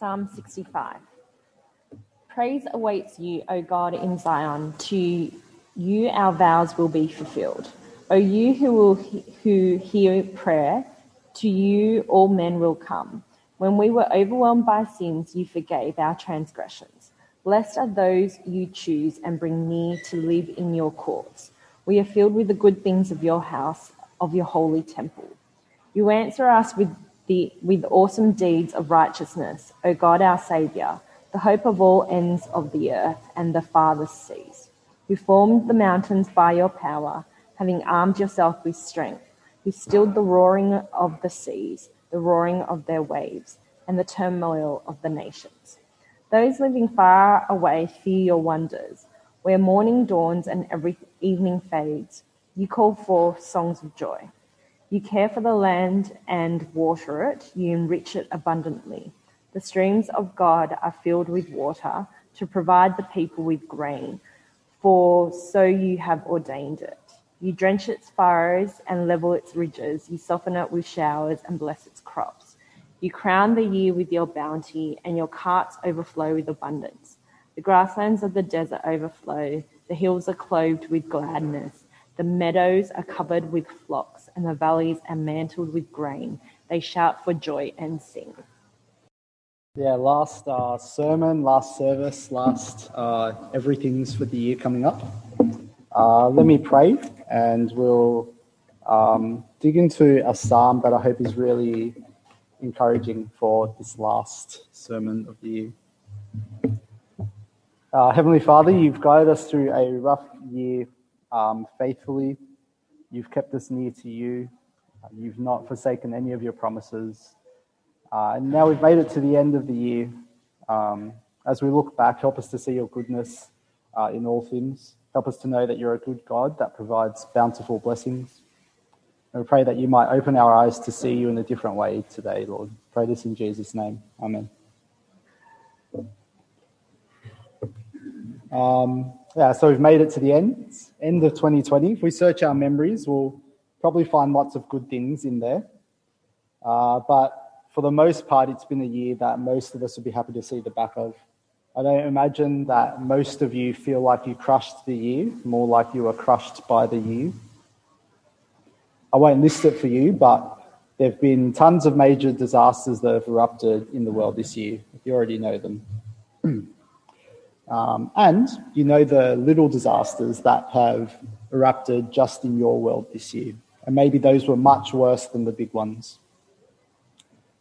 Psalm 65. Praise awaits you, O God, in Zion. To you our vows will be fulfilled. O you who will who hear prayer, to you all men will come. When we were overwhelmed by sins, you forgave our transgressions. Blessed are those you choose and bring near to live in your courts. We are filled with the good things of your house, of your holy temple. You answer us with the with awesome deeds of righteousness, O God our Saviour the hope of all ends of the earth and the farthest seas, who formed the mountains by your power, having armed yourself with strength, who stilled the roaring of the seas, the roaring of their waves, and the turmoil of the nations. Those living far away fear your wonders. Where morning dawns and every evening fades, you call forth songs of joy. You care for the land and water it, you enrich it abundantly. The streams of God are filled with water to provide the people with grain, for so you have ordained it. You drench its furrows and level its ridges. You soften it with showers and bless its crops. You crown the year with your bounty, and your carts overflow with abundance. The grasslands of the desert overflow. The hills are clothed with gladness. The meadows are covered with flocks, and the valleys are mantled with grain. They shout for joy and sing. Yeah, last uh, sermon, last service, last uh, everything's for the year coming up. Uh, let me pray and we'll um, dig into a psalm that I hope is really encouraging for this last sermon of the year. Uh, Heavenly Father, you've guided us through a rough year um, faithfully. You've kept us near to you. You've not forsaken any of your promises. Uh, and now we've made it to the end of the year. Um, as we look back, help us to see your goodness uh, in all things. Help us to know that you're a good God that provides bountiful blessings. And we pray that you might open our eyes to see you in a different way today, Lord. Pray this in Jesus' name. Amen. Um, yeah, so we've made it to the end, end of 2020. If we search our memories, we'll probably find lots of good things in there. Uh, but for the most part, it's been a year that most of us would be happy to see the back of. I don't imagine that most of you feel like you crushed the year, more like you were crushed by the year. I won't list it for you, but there have been tons of major disasters that have erupted in the world this year. You already know them. um, and you know the little disasters that have erupted just in your world this year. And maybe those were much worse than the big ones.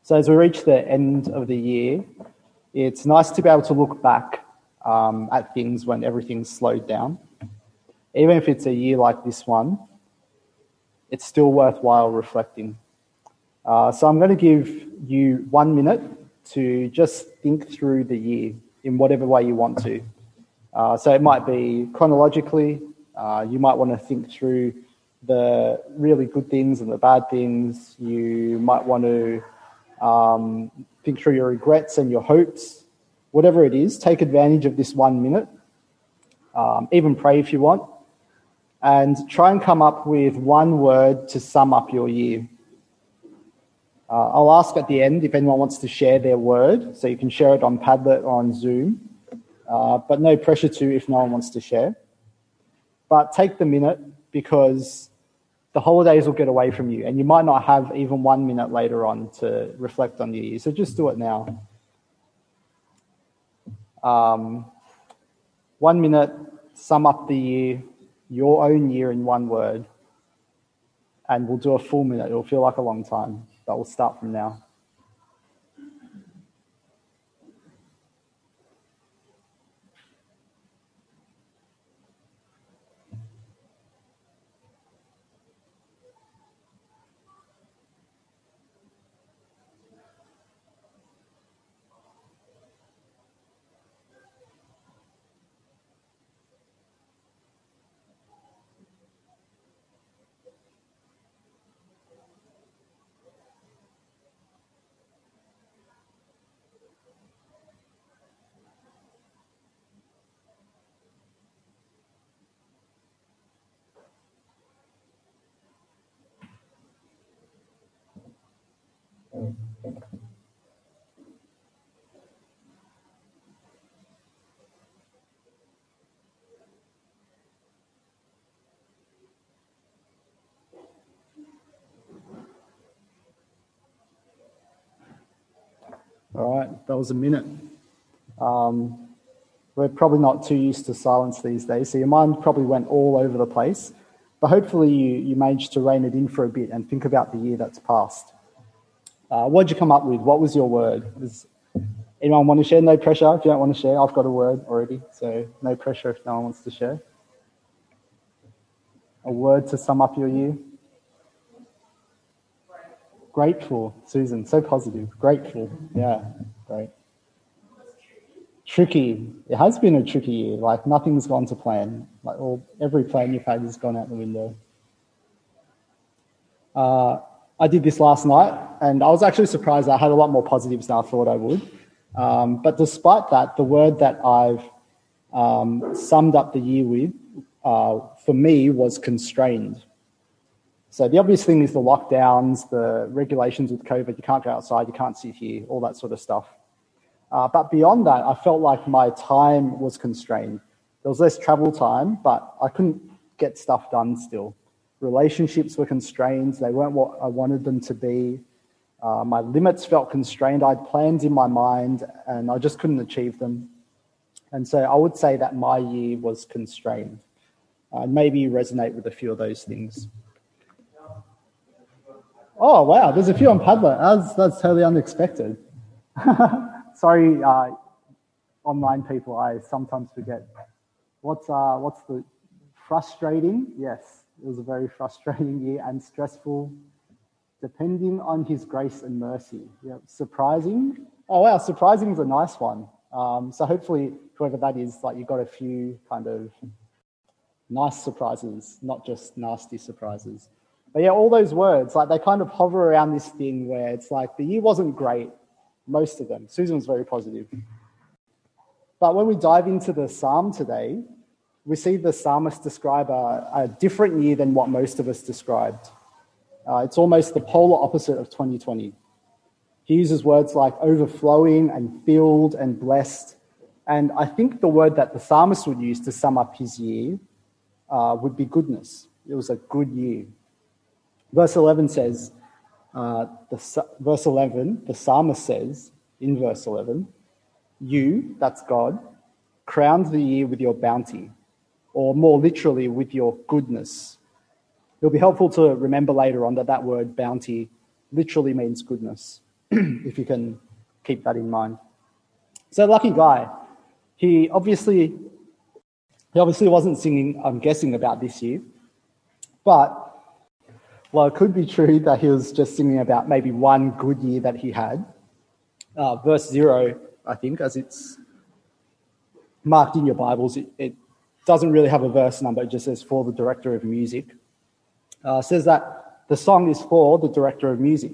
So as we reach the end of the year, it's nice to be able to look back um, at things when everything's slowed down. Even if it's a year like this one, it's still worthwhile reflecting. Uh, so I'm going to give you one minute to just think through the year in whatever way you want to. Uh, so it might be chronologically, uh, you might want to think through the really good things and the bad things. You might want to um, think through your regrets and your hopes, whatever it is, take advantage of this one minute. Um, even pray if you want. And try and come up with one word to sum up your year. Uh, I'll ask at the end if anyone wants to share their word, so you can share it on Padlet or on Zoom, uh, but no pressure to if no one wants to share. But take the minute because the holidays will get away from you, and you might not have even one minute later on to reflect on your year. So just do it now. Um, one minute, sum up the year, your own year in one word, and we'll do a full minute. It'll feel like a long time, but we'll start from now. All right, that was a minute. Um, we're probably not too used to silence these days, so your mind probably went all over the place. But hopefully, you, you managed to rein it in for a bit and think about the year that's passed. Uh, what'd you come up with? What was your word? Does anyone want to share? No pressure. If you don't want to share, I've got a word already, so no pressure if no one wants to share. A word to sum up your year? Grateful, Susan. So positive. Grateful. Yeah, great. Tricky. It has been a tricky year. Like nothing's gone to plan. Like all, every plan you've had has gone out the window. Uh, I did this last night, and I was actually surprised. I had a lot more positives than I thought I would. Um, but despite that, the word that I've um, summed up the year with, uh, for me, was constrained. So the obvious thing is the lockdowns, the regulations with COVID. You can't go outside, you can't sit here, all that sort of stuff. Uh, but beyond that, I felt like my time was constrained. There was less travel time, but I couldn't get stuff done still. Relationships were constrained, they weren't what I wanted them to be. Uh, my limits felt constrained. I had plans in my mind and I just couldn't achieve them. And so I would say that my year was constrained. Uh, maybe you resonate with a few of those things. Oh, wow, there's a few on Padlet. That's, that's totally unexpected. Sorry, uh, online people, I sometimes forget. What's, uh, what's the frustrating? Yes, it was a very frustrating year and stressful, depending on his grace and mercy. Yeah, Surprising. Oh, wow, surprising is a nice one. Um, so hopefully, whoever that is, like you got a few kind of nice surprises, not just nasty surprises. But yeah, all those words, like they kind of hover around this thing where it's like the year wasn't great, most of them. Susan was very positive. But when we dive into the psalm today, we see the psalmist describe a, a different year than what most of us described. Uh, it's almost the polar opposite of 2020. He uses words like overflowing and filled and blessed. And I think the word that the psalmist would use to sum up his year uh, would be goodness. It was a good year. Verse 11 says, uh, the, verse 11, the psalmist says in verse 11, You, that's God, crowned the year with your bounty, or more literally, with your goodness. It'll be helpful to remember later on that that word bounty literally means goodness, if you can keep that in mind. So, lucky guy, he obviously he obviously wasn't singing, I'm guessing, about this year, but well, it could be true that he was just singing about maybe one good year that he had. Uh, verse zero, I think, as it's marked in your Bibles, it, it, doesn't really have a verse number, it just says for the director of music. Uh, says that the song is for the director of music.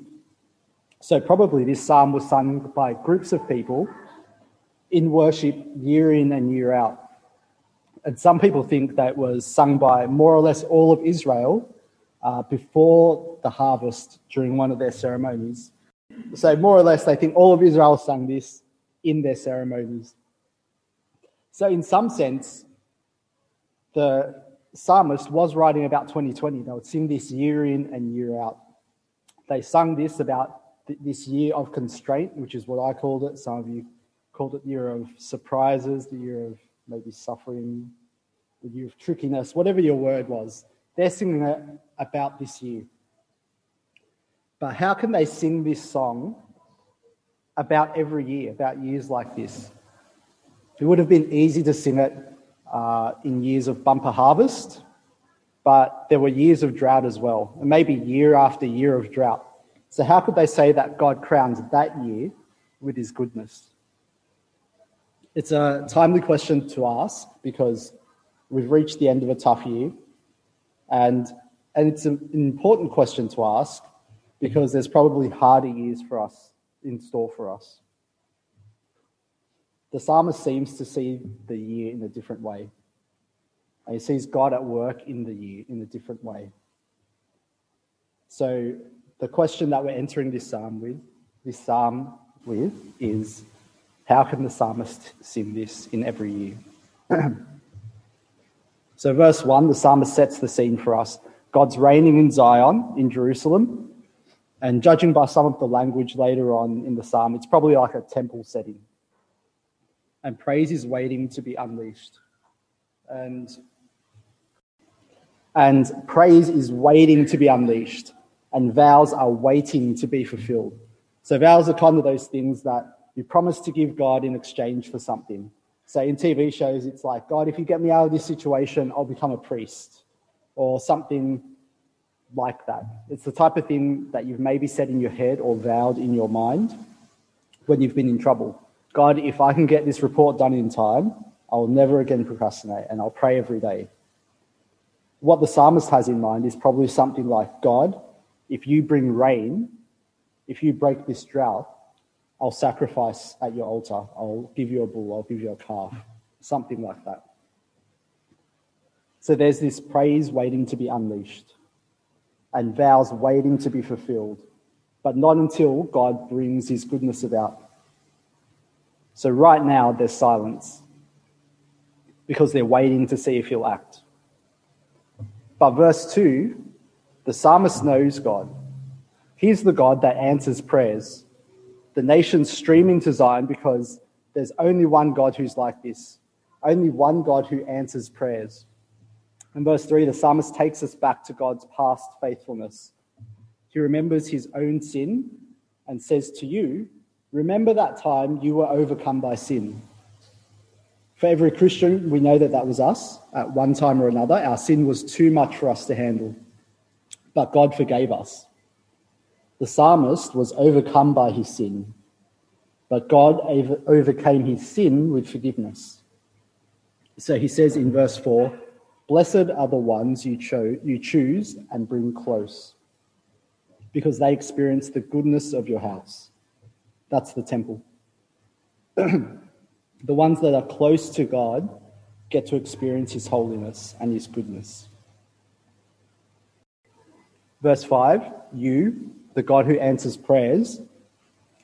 So probably this psalm was sung by groups of people in worship year in and year out. And some people think that was sung by more or less all of Israel uh, before the harvest during one of their ceremonies. So, more or less, they think all of Israel sang this in their ceremonies. So, in some sense, the psalmist was writing about 2020. They would sing this year in and year out. They sung this about th- this year of constraint, which is what I called it. Some of you called it the year of surprises, the year of maybe suffering, the year of trickiness, whatever your word was. They're singing it about this year. But how can they sing this song about every year, about years like this? It would have been easy to sing it uh, in years of bumper harvest, but there were years of drought as well, and maybe year after year of drought. So, how could they say that God crowns that year with his goodness? It's a timely question to ask because we've reached the end of a tough year and, and it's an important question to ask because there's probably harder years for us in store for us. The psalmist seems to see the year in a different way. He sees God at work in the year in a different way. So the question that we're entering this psalm with, this psalm with, is how can the psalmist sing this in every year? So, verse 1, the psalmist sets the scene for us. God's reigning in Zion, in Jerusalem, And judging by some of the language later on in the psalm, it's probably like a temple setting. And praise is waiting to be unleashed. And, and praise is waiting to be unleashed. And vows are waiting to be fulfilled. So, vows are kind of those things that you promise to give God in exchange for something. So, in TV shows, it's like, God, if you get me out of this situation, I'll become a priest, or something like that. It's the type of thing that you've maybe said in your head or vowed in your mind when you've been in trouble. God, if I can get this report done in time, I'll never again procrastinate and I'll pray every day. What the psalmist has in mind is probably something like God, if you bring rain, if you break this drought, I'll sacrifice at your altar. I'll give you a bull, I'll give you a calf, something like that. So there's this praise waiting to be unleashed and vows waiting to be fulfilled, but not until God brings his goodness about. So right now, there's silence because they're waiting to see if he'll act. But verse 2, the psalmist knows God. He's the God that answers prayers. The nations stream into Zion because there's only one God who's like this, only one God who answers prayers. In verse 3, the psalmist takes us back to God's past faithfulness. He remembers his own sin and says to you, Remember that time you were overcome by sin. For every Christian, we know that that was us at one time or another. Our sin was too much for us to handle, but God forgave us. The psalmist was overcome by his sin, but God overcame his sin with forgiveness. So he says in verse 4 Blessed are the ones you, cho- you choose and bring close, because they experience the goodness of your house. That's the temple. the ones that are close to God get to experience His holiness and His goodness. Verse 5 You, the God who answers prayers,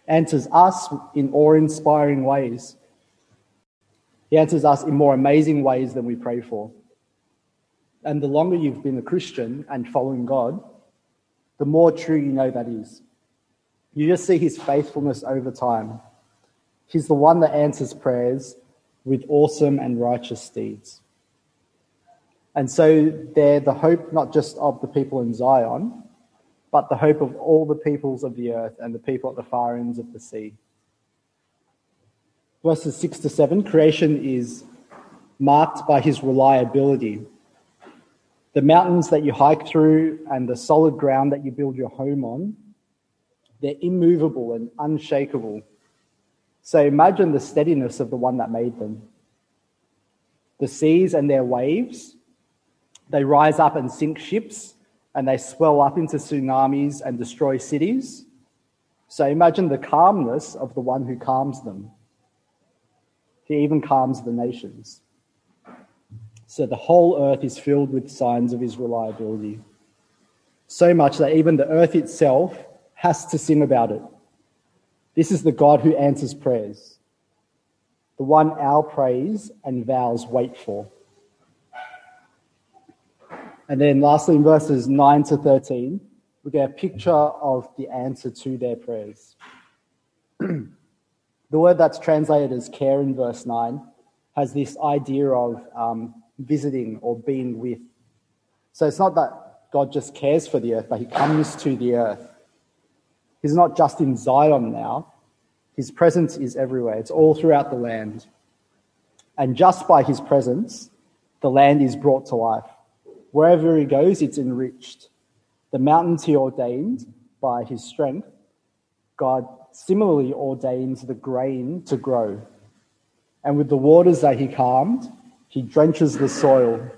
answers us in awe inspiring ways. He answers us in more amazing ways than we pray for. And the longer you've been a Christian and following God, the more true you know that is. You just see his faithfulness over time. He's the one that answers prayers with awesome and righteous deeds. And so they're the hope not just of the people in Zion, but the hope of all the peoples of the earth and the people at the far ends of the sea. Verses 6 to 7 creation is marked by his reliability the mountains that you hike through and the solid ground that you build your home on, they're immovable and unshakable. So imagine the steadiness of the one that made them. The seas and their waves, they rise up and sink ships and they swell up into tsunamis and destroy cities. So imagine the calmness of the one who calms them. He even calms the nations. So the whole earth is filled with signs of his reliability. So much that even the earth itself has to sing about it. This is the God who answers prayers, the one our praise and vows wait for. And then lastly, in verses 9 to 13, we get a picture of the answer to their prayers. the word that's translated as care in verse 9 has this idea of um, visiting or being with. So it's not that God just cares for the earth, but He comes to the earth. He's not just in Zion now, His presence is everywhere, it's all throughout the land. And just by His presence, the land is brought to life. Wherever He goes, it's enriched. The mountains He ordained by His strength, God similarly ordains the grain to grow. And with the waters that He calmed, he drenches the soil.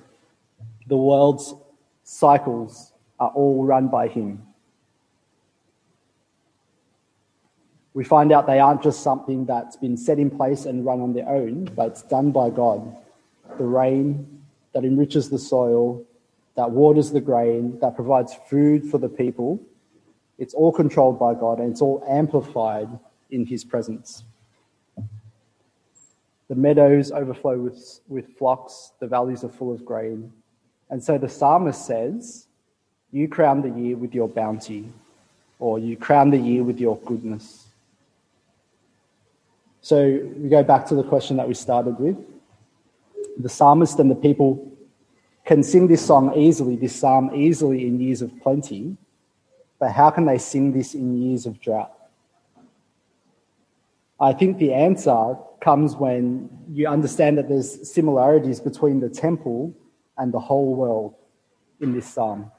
The world's cycles are all run by him. We find out they aren't just something that's been set in place and run on their own, but it's done by God. The rain that enriches the soil, that waters the grain, that provides food for the people, it's all controlled by God and it's all amplified in his presence. The meadows overflow with, with flocks, the valleys are full of grain. And so the psalmist says, You crown the year with your bounty. or you crown the year with your goodness. So we go back to the question that we started with. The psalmist and the people can sing this song easily, this psalm easily in years of plenty, but how can they sing this in years of drought? I think the answer comes when you understand that there's similarities between the temple and the whole world in this psalm.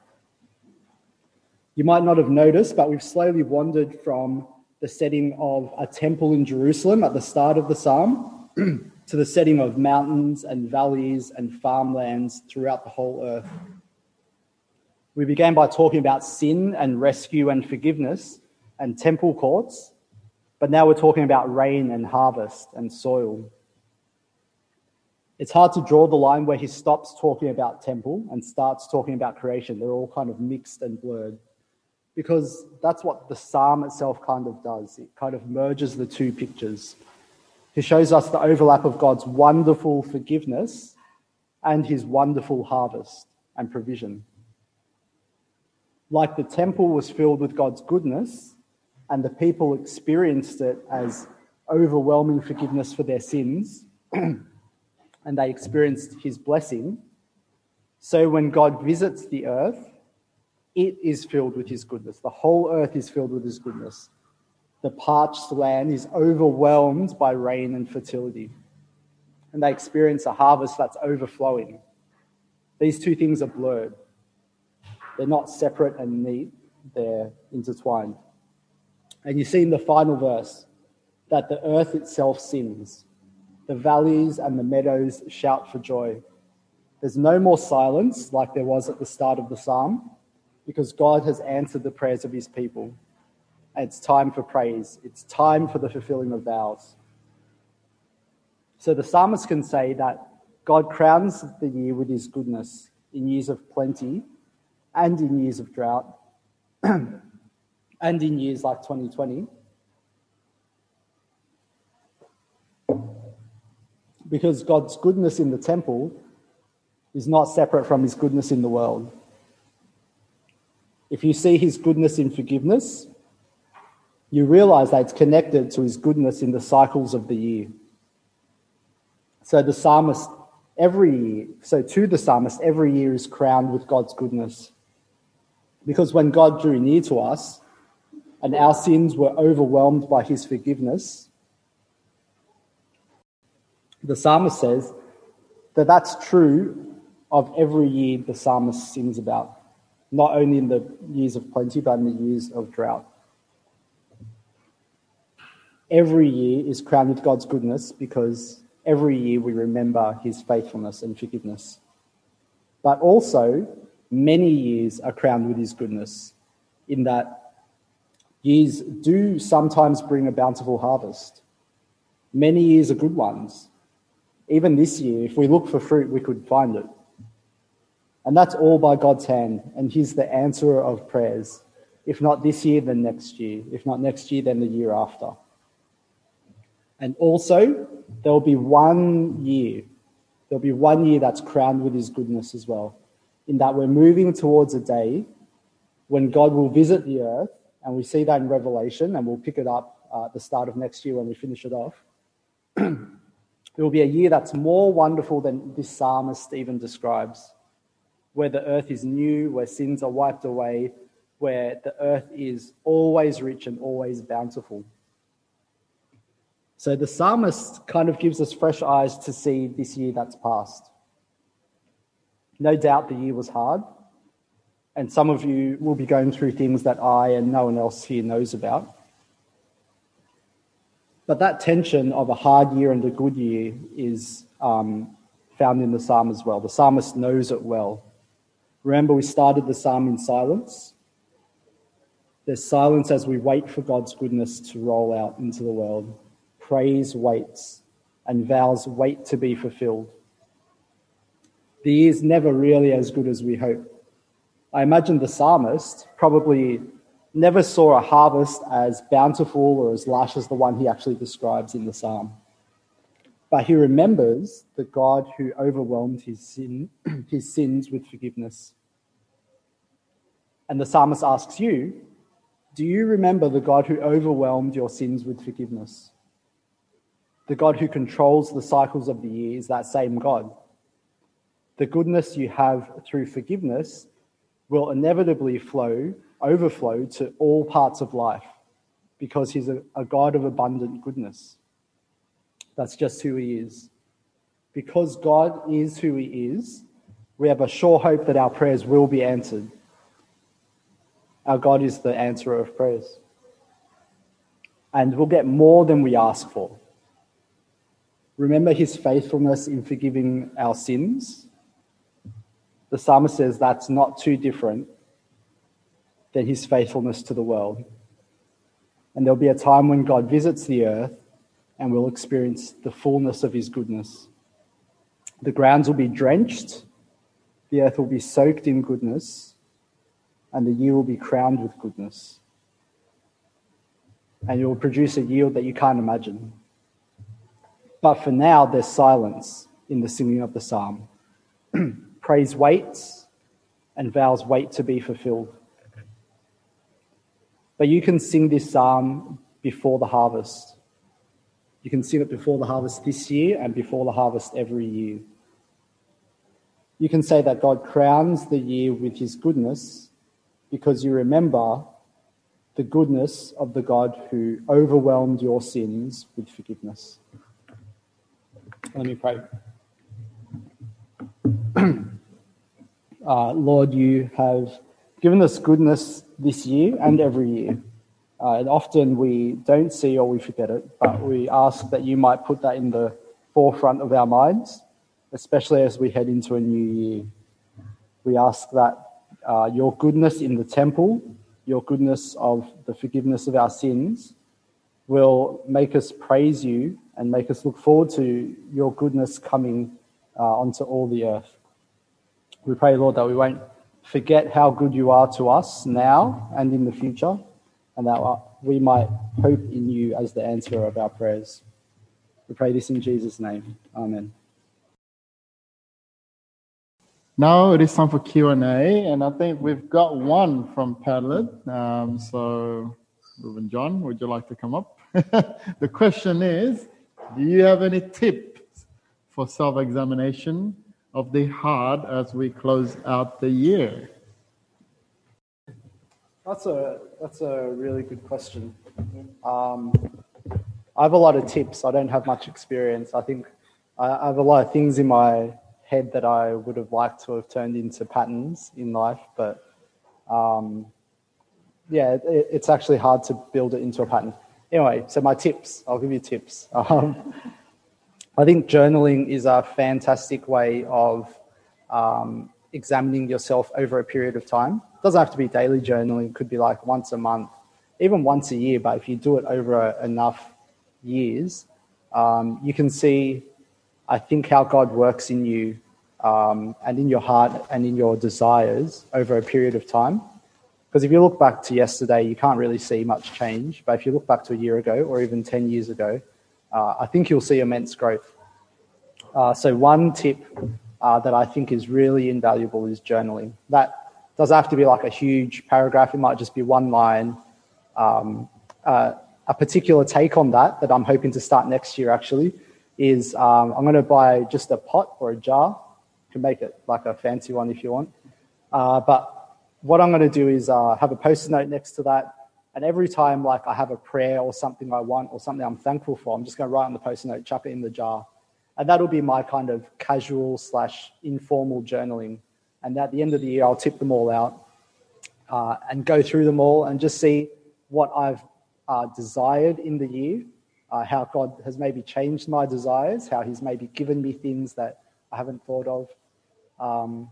You might not have noticed, but we've slowly wandered from the setting of a temple in Jerusalem at the start of the psalm to the setting of mountains and valleys and farmlands throughout the whole earth. We began by talking about sin and rescue and forgiveness and temple courts, but now we're talking about rain and harvest and soil. It's hard to draw the line where he stops talking about temple and starts talking about creation. They're all kind of mixed and blurred because that's what the psalm itself kind of does. It kind of merges the two pictures. He shows us the overlap of God's wonderful forgiveness and his wonderful harvest and provision. Like the temple was filled with God's goodness and the people experienced it as overwhelming forgiveness for their sins, and they experienced his blessing. So when God visits the earth, it is filled with his goodness. The whole earth is filled with his goodness. The parched land is overwhelmed by rain and fertility. And they experience a harvest that's overflowing. These two things are blurred. They're not separate and neat, they're intertwined. And you see in the final verse that the earth itself sings. The valleys and the meadows shout for joy. There's no more silence like there was at the start of the psalm because God has answered the prayers of his people. And it's time for praise, it's time for the fulfilling of vows. So the psalmist can say that God crowns the year with his goodness in years of plenty and in years of drought and in years like 2020. Because God's goodness in the temple is not separate from his goodness in the world. If you see his goodness in forgiveness, you realize that it's connected to his goodness in the cycles of the year. So the psalmist, every year, so to the psalmist, every year is crowned with God's goodness. Because when God drew near to us and our sins were overwhelmed by his forgiveness, the psalmist says that that's true of every year the psalmist sings about not only in the years of plenty, but in the years of drought. Every year is crowned with God's goodness because every year we remember his faithfulness and forgiveness. But also, many years are crowned with his goodness, in that years do sometimes bring a bountiful harvest. Many years are good ones. Even this year, if we look for fruit, we could find it. And that's all by God's hand. And He's the answerer of prayers. If not this year, then next year. If not next year, then the year after. And also, there'll be one year. There'll be one year that's crowned with His goodness as well. In that we're moving towards a day when God will visit the earth. And we see that in Revelation, and we'll pick it up uh, at the start of next year when we finish it off. there will be a year that's more wonderful than this psalmist even describes where the earth is new, where sins are wiped away, where the earth is always rich and always bountiful. So the psalmist kind of gives us fresh eyes to see this year that's passed. No doubt the year was hard, and some of you will be going through things that I and no one else here knows about. But that tension of a hard year and a good year is um, found in the psalm as well. The psalmist knows it well. Remember, we started the psalm in silence. There's silence as we wait for God's goodness to roll out into the world. Praise waits, and vows wait to be fulfilled. The year's never really as good as we hope. I imagine the psalmist probably never saw a harvest as bountiful or as lush as the one he actually describes in the psalm. But he remembers the God who overwhelmed his sin, his sins with forgiveness. And the psalmist asks you, Do you remember the God who overwhelmed your sins with forgiveness? The God who controls the cycles of the year is that same God. The goodness you have through forgiveness will inevitably flow, overflow to all parts of life because he's a, a God of abundant goodness. That's just who he is. Because God is who he is, we have a sure hope that our prayers will be answered. Our God is the answerer of prayers. And we'll get more than we ask for. Remember his faithfulness in forgiving our sins. The psalmist says that's not too different than his faithfulness to the world. And there'll be a time when God visits the earth and we'll experience the fullness of his goodness. The grounds will be drenched, the earth will be soaked in goodness, and the year will be crowned with goodness. And it will produce a yield that you can't imagine. But for now, there's silence in the singing of the psalm. Praise waits, and vows wait to be fulfilled. But you can sing this psalm before the harvest. You can sing it before the harvest this year and before the harvest every year. You can say that God crowns the year with his goodness because you remember the goodness of the God who overwhelmed your sins with forgiveness. Let me pray. uh, Lord, you have given us goodness this year and every year. Uh, and often we don't see or we forget it, but we ask that you might put that in the forefront of our minds, especially as we head into a new year. We ask that uh, your goodness in the temple, your goodness of the forgiveness of our sins, will make us praise you and make us look forward to your goodness coming uh, onto all the earth. We pray, Lord, that we won't forget how good you are to us now and in the future, and that we might hope in you as the answer of our prayers. We pray this in Jesus' name. Amen. Now it is time for Q and A, and I think we've got one from Padlet. Um, so, Reverend John, would you like to come up? the question is: Do you have any tips for self-examination of the heart as we close out the year? That's a that's a really good question. Um, I have a lot of tips. I don't have much experience. I think I have a lot of things in my head that I would have liked to have turned into patterns in life, but um, yeah, it, it's actually hard to build it into a pattern. Anyway, so my tips. I'll give you tips. Um, I think journaling is a fantastic way of um, examining yourself over a period of time. Doesn't have to be daily journaling, it could be like once a month, even once a year, but if you do it over enough years, um, you can see, I think, how God works in you um, and in your heart and in your desires over a period of time. Because if you look back to yesterday, you can't really see much change. But if you look back to a year ago or even 10 years ago, uh, I think you'll see immense growth. Uh, so, one tip uh, that I think is really invaluable is journaling. That doesn't have to be like a huge paragraph, it might just be one line. Um, uh, a particular take on that, that I'm hoping to start next year actually, is um, I'm going to buy just a pot or a jar. You can make it like a fancy one if you want. Uh, but what I'm going to do is uh, have a post-it note next to that and every time, like I have a prayer or something I want or something I'm thankful for, I'm just going to write on the post-it note, chuck it in the jar, and that'll be my kind of casual slash informal journaling. And at the end of the year, I'll tip them all out uh, and go through them all and just see what I've uh, desired in the year, uh, how God has maybe changed my desires, how He's maybe given me things that I haven't thought of. Um,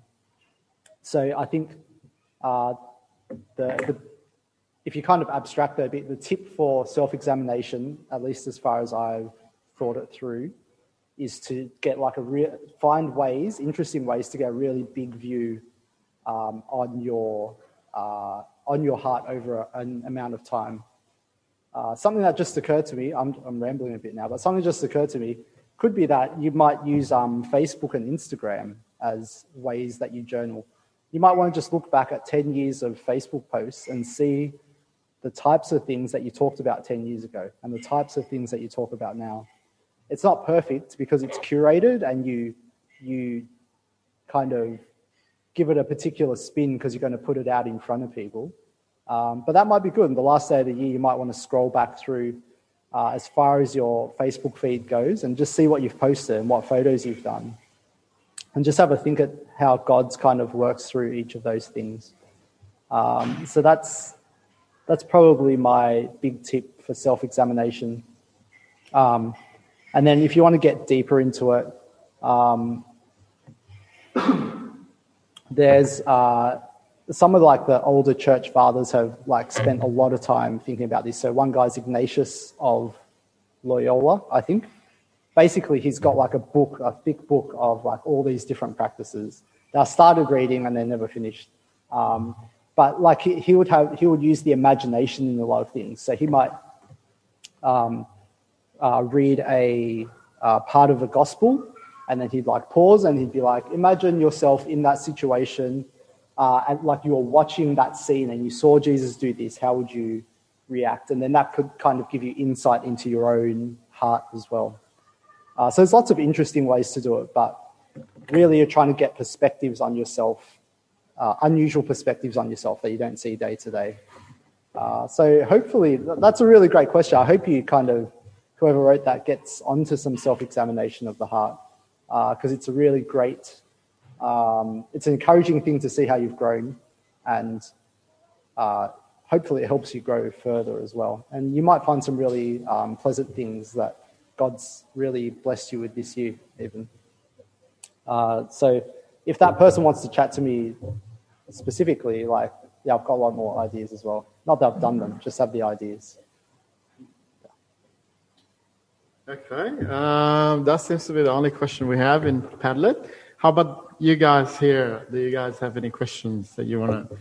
so I think uh, the, the if you kind of abstract that a bit, the tip for self examination, at least as far as I've thought it through, is to get like a real, find ways, interesting ways to get a really big view um, on your uh, on your heart over an amount of time. Uh, something that just occurred to me, I'm, I'm rambling a bit now, but something just occurred to me could be that you might use um, Facebook and Instagram as ways that you journal. You might want to just look back at 10 years of Facebook posts and see the types of things that you talked about 10 years ago and the types of things that you talk about now. It's not perfect because it's curated and you, you kind of give it a particular spin because you're going to put it out in front of people. Um, but that might be good. In the last day of the year, you might want to scroll back through uh, as far as your Facebook feed goes and just see what you've posted and what photos you've done. And just have a think at how God's kind of works through each of those things. Um, so that's, that's probably my big tip for self examination. Um, and then if you want to get deeper into it, um, there's uh, some of like the older church fathers have like spent a lot of time thinking about this. So one guy's Ignatius of Loyola, I think. Basically, he's got like a book, a thick book of like all these different practices that I started reading and then never finished. Um, but like he, he, would have, he would use the imagination in a lot of things. So he might um, uh, read a uh, part of the gospel and then he'd like pause and he'd be like, imagine yourself in that situation, uh, and like you were watching that scene and you saw Jesus do this, how would you react? And then that could kind of give you insight into your own heart as well. Uh, so there's lots of interesting ways to do it, but really you're trying to get perspectives on yourself, uh, unusual perspectives on yourself that you don't see day to day. Uh, so hopefully that's a really great question. I hope you kind of, whoever wrote that gets onto some self-examination of the heart because uh, it's a really great, um, it's an encouraging thing to see how you've grown and uh, hopefully it helps you grow further as well. And you might find some really um, pleasant things that God's really blessed you with this year, even. Uh, so if that person wants to chat to me specifically, like, yeah, I've got a lot more ideas as well. Not that I've done them, just have the ideas. Okay, um, that seems to be the only question we have in Padlet. How about you guys here? Do you guys have any questions that you want to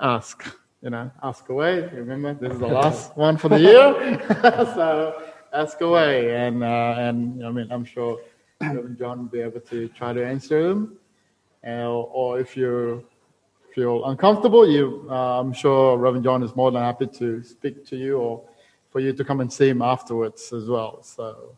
ask? You know, ask away. Remember, this is the last one for the year, so ask away. And uh, and I mean, I'm sure Reverend John will be able to try to answer them. Uh, or if you feel uncomfortable, you, uh, I'm sure Reverend John is more than happy to speak to you or for you to come and see him afterwards as well. So